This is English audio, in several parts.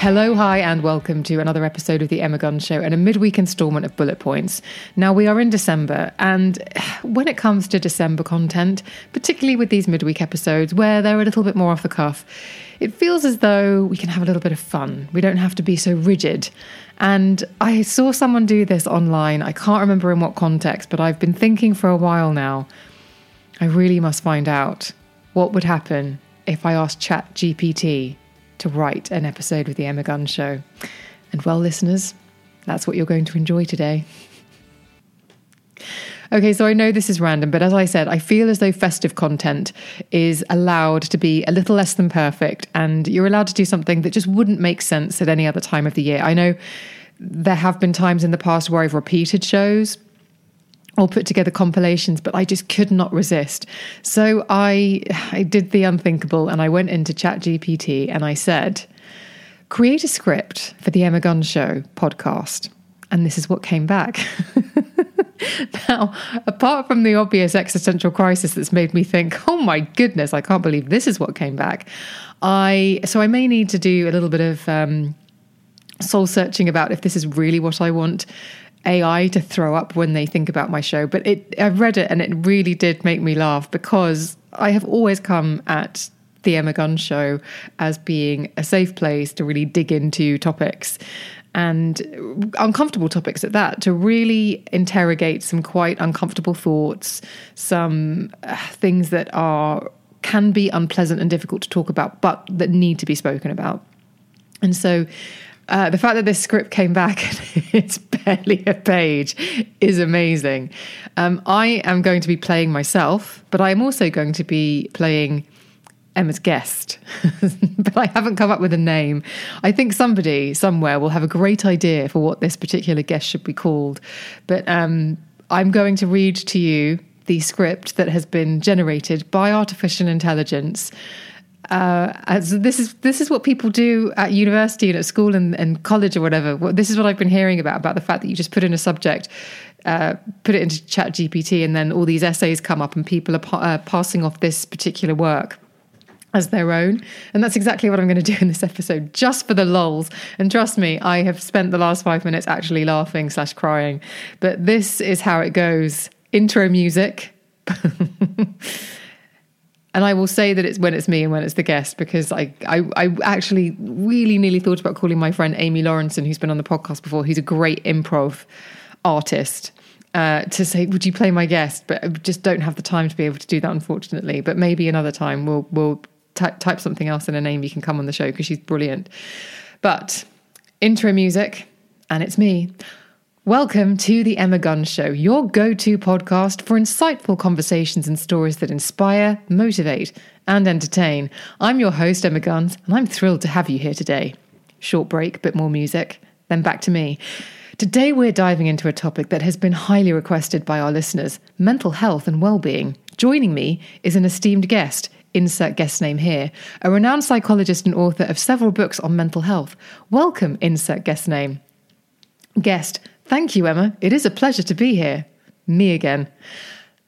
Hello, hi, and welcome to another episode of The Emma Guns Show and a midweek installment of Bullet Points. Now, we are in December, and when it comes to December content, particularly with these midweek episodes where they're a little bit more off the cuff, it feels as though we can have a little bit of fun. We don't have to be so rigid. And I saw someone do this online. I can't remember in what context, but I've been thinking for a while now. I really must find out what would happen if I asked ChatGPT to write an episode with The Emma Guns Show. And well, listeners, that's what you're going to enjoy today. Okay, so I know this is random, but as I said, I feel as though festive content is allowed to be a little less than perfect, and you're allowed to do something that just wouldn't make sense at any other time of the year. I know there have been times in the past where I've repeated shows or put together compilations, but I just could not resist. So I I did the unthinkable and I went into ChatGPT and I said, create a script for the Emma Guns Show podcast. And this is what came back. now, apart from the obvious existential crisis that's made me think, oh my goodness, I can't believe this is what came back. I so I may need to do a little bit of um, soul searching about if this is really what I want AI to throw up when they think about my show. But it, I've read it and it really did make me laugh because I have always come at the Emma Guns show as being a safe place to really dig into topics and uncomfortable topics at that, to really interrogate some quite uncomfortable thoughts, some uh, things that are can be unpleasant and difficult to talk about, but that need to be spoken about. And so uh, the fact that this script came back it's a page is amazing. Um, I am going to be playing myself, but I am also going to be playing Emma's guest. but I haven't come up with a name. I think somebody somewhere will have a great idea for what this particular guest should be called. But um, I'm going to read to you the script that has been generated by artificial intelligence uh, this is this is what people do at university and at school and, and college or whatever. This is what I've been hearing about about the fact that you just put in a subject, uh, put it into Chat GPT, and then all these essays come up, and people are pa- uh, passing off this particular work as their own. And that's exactly what I'm going to do in this episode, just for the lulls. And trust me, I have spent the last five minutes actually laughing slash crying. But this is how it goes. Intro music. and I will say that it's when it's me and when it's the guest because I, I, I actually really nearly thought about calling my friend Amy Lawrenson, who's been on the podcast before, who's a great improv artist, uh, to say, "Would you play my guest?" But I just don't have the time to be able to do that, unfortunately. But maybe another time we'll we'll t- type something else in a name. You can come on the show because she's brilliant. But intro music, and it's me. Welcome to the Emma Guns Show, your go to podcast for insightful conversations and stories that inspire, motivate, and entertain. I'm your host, Emma Guns, and I'm thrilled to have you here today. Short break, bit more music, then back to me. Today, we're diving into a topic that has been highly requested by our listeners mental health and well being. Joining me is an esteemed guest, insert guest name here, a renowned psychologist and author of several books on mental health. Welcome, insert guest name. Guest, Thank you, Emma. It is a pleasure to be here. Me again.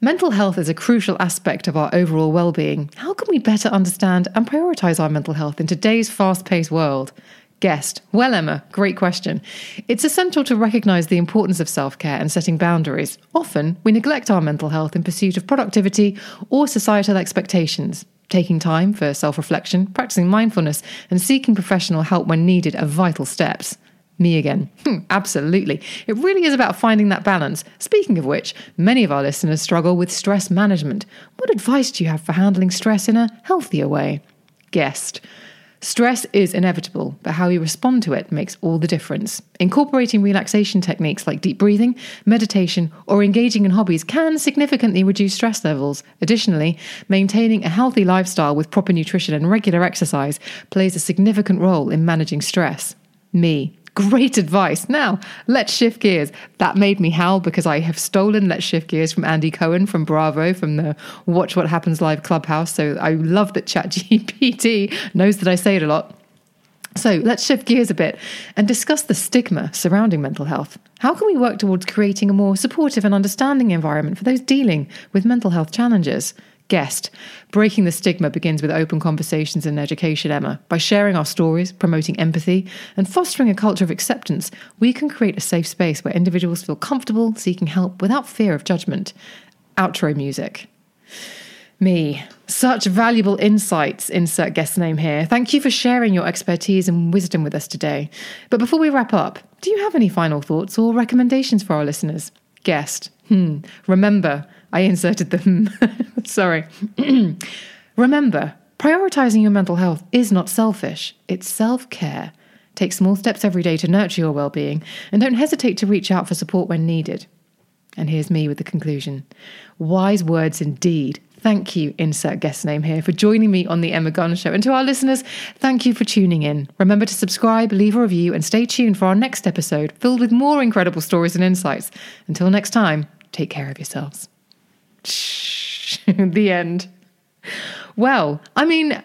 Mental health is a crucial aspect of our overall well-being. How can we better understand and prioritize our mental health in today's fast-paced world? Guest. Well, Emma, great question. It's essential to recognize the importance of self care and setting boundaries. Often, we neglect our mental health in pursuit of productivity or societal expectations. Taking time for self reflection, practicing mindfulness, and seeking professional help when needed are vital steps. Me again. Hmm, absolutely. It really is about finding that balance. Speaking of which, many of our listeners struggle with stress management. What advice do you have for handling stress in a healthier way? Guest. Stress is inevitable, but how you respond to it makes all the difference. Incorporating relaxation techniques like deep breathing, meditation, or engaging in hobbies can significantly reduce stress levels. Additionally, maintaining a healthy lifestyle with proper nutrition and regular exercise plays a significant role in managing stress. Me. Great advice. Now, let's shift gears. That made me howl because I have stolen Let's Shift Gears from Andy Cohen from Bravo from the Watch What Happens Live Clubhouse. So I love that ChatGPT knows that I say it a lot. So let's shift gears a bit and discuss the stigma surrounding mental health. How can we work towards creating a more supportive and understanding environment for those dealing with mental health challenges? Guest. Breaking the stigma begins with open conversations and education, Emma. By sharing our stories, promoting empathy, and fostering a culture of acceptance, we can create a safe space where individuals feel comfortable seeking help without fear of judgment. Outro music. Me. Such valuable insights, insert guest name here. Thank you for sharing your expertise and wisdom with us today. But before we wrap up, do you have any final thoughts or recommendations for our listeners? Guest. Hmm. Remember, I inserted the hmm. Sorry. Remember, prioritizing your mental health is not selfish, it's self care. Take small steps every day to nurture your well being and don't hesitate to reach out for support when needed. And here's me with the conclusion. Wise words indeed. Thank you, insert guest name here, for joining me on the Emma Guns Show. And to our listeners, thank you for tuning in. Remember to subscribe, leave a review, and stay tuned for our next episode filled with more incredible stories and insights. Until next time, take care of yourselves. the end. Well, I mean,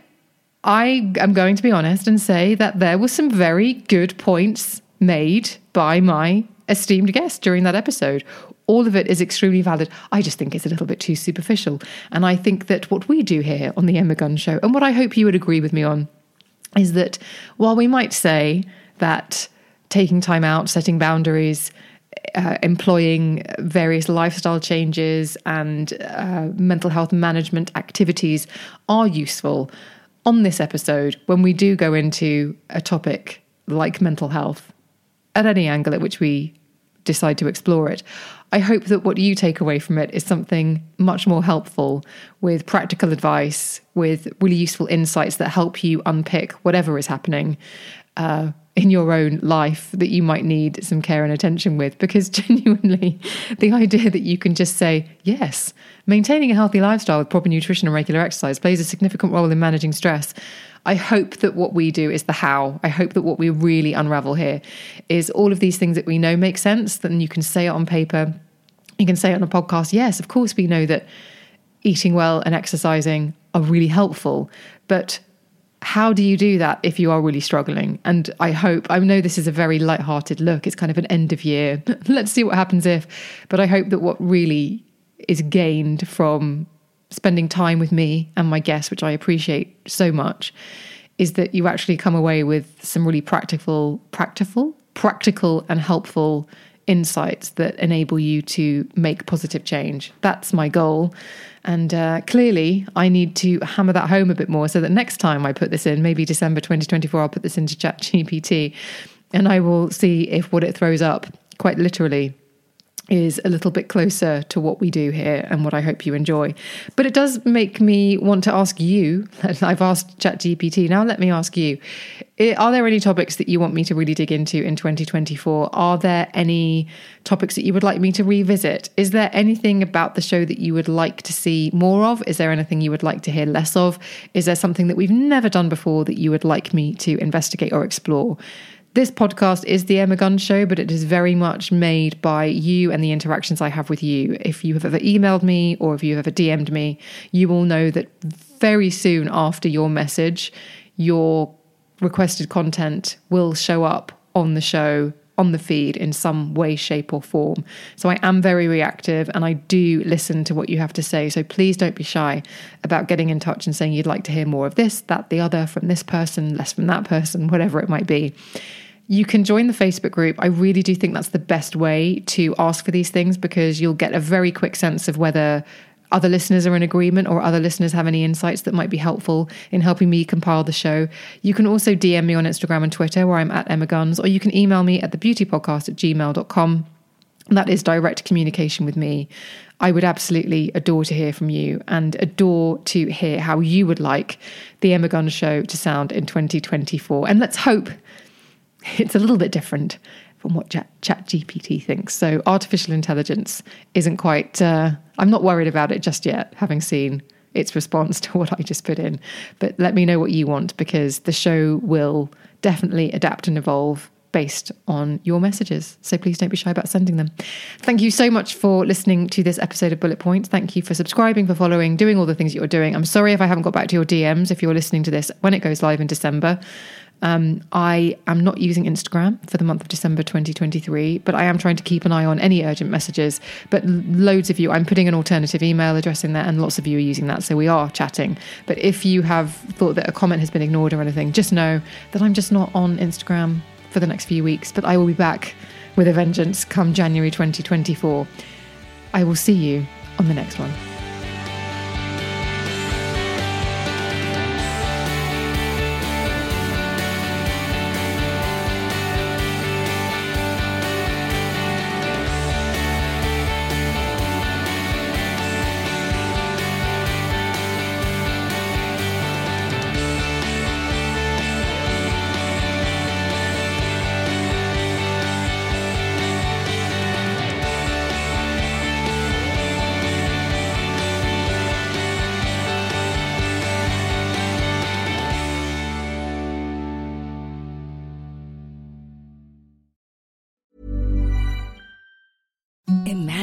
I am going to be honest and say that there were some very good points made by my esteemed guest during that episode all of it is extremely valid. I just think it's a little bit too superficial. And I think that what we do here on the Emma Guns Show, and what I hope you would agree with me on, is that while we might say that taking time out, setting boundaries, uh, employing various lifestyle changes and uh, mental health management activities are useful. On this episode, when we do go into a topic like mental health, at any angle at which we decide to explore it, I hope that what you take away from it is something much more helpful with practical advice, with really useful insights that help you unpick whatever is happening uh, in your own life that you might need some care and attention with. Because genuinely, the idea that you can just say, yes, maintaining a healthy lifestyle with proper nutrition and regular exercise plays a significant role in managing stress. I hope that what we do is the how. I hope that what we really unravel here is all of these things that we know make sense, then you can say it on paper. You can say it on a podcast. Yes, of course, we know that eating well and exercising are really helpful. But how do you do that if you are really struggling? And I hope, I know this is a very light-hearted look. It's kind of an end of year. Let's see what happens if. But I hope that what really is gained from spending time with me and my guests, which I appreciate so much, is that you actually come away with some really practical, practical, practical and helpful insights that enable you to make positive change. That's my goal. And uh, clearly, I need to hammer that home a bit more so that next time I put this in, maybe December 2024, I'll put this into ChatGPT and I will see if what it throws up, quite literally, is a little bit closer to what we do here and what I hope you enjoy. But it does make me want to ask you, I've asked ChatGPT, now let me ask you, eh, are there any topics that you want me to really dig into in 2024? Are there any topics that you would like me to revisit? Is there anything about the show that you would like to see more of? Is there anything you would like to hear less of? Is there something that we've never done before that you would like me to investigate or explore? This podcast is the Emma Guns Show, but it is very much made by you and the interactions I have with you. If you have ever emailed me or if you have ever DM'd me, you will know that very soon after your message, your requested content will show up on the show on the feed in some way, shape, or form. So I am very reactive and I do listen to what you have to say. So please don't be shy about getting in touch and saying you'd like to hear more of this, that, the other, from this person, less from that person, whatever it might be. You can join the Facebook group. I really do think that's the best way to ask for these things because you'll get a very quick sense of whether other listeners are in agreement or other listeners have any insights that might be helpful in helping me compile the show. You can also DM me on Instagram and Twitter where I'm at Emma Guns, or you can email me at thebeautypodcast at gmail.com. That is direct communication with me. I would absolutely adore to hear from you and adore to hear how you would like the Emma Guns show to sound in 2024. And let's hope it's a little bit different from what Chat, Chat GPT thinks. So artificial intelligence isn't quite. Uh, I'm not worried about it just yet, having seen its response to what I just put in. But let me know what you want because the show will definitely adapt and evolve based on your messages. So please don't be shy about sending them. Thank you so much for listening to this episode of Bullet Points. Thank you for subscribing, for following, doing all the things you're doing. I'm sorry if I haven't got back to your DMs if you're listening to this when it goes live in December. Um, I am not using Instagram for the month of December 2023, but I am trying to keep an eye on any urgent messages. But loads of you, I'm putting an alternative email address in there, and lots of you are using that. So we are chatting. But if you have thought that a comment has been ignored or anything, just know that I'm just not on Instagram for the next few weeks. But I will be back with a vengeance come January 2024. I will see you on the next one.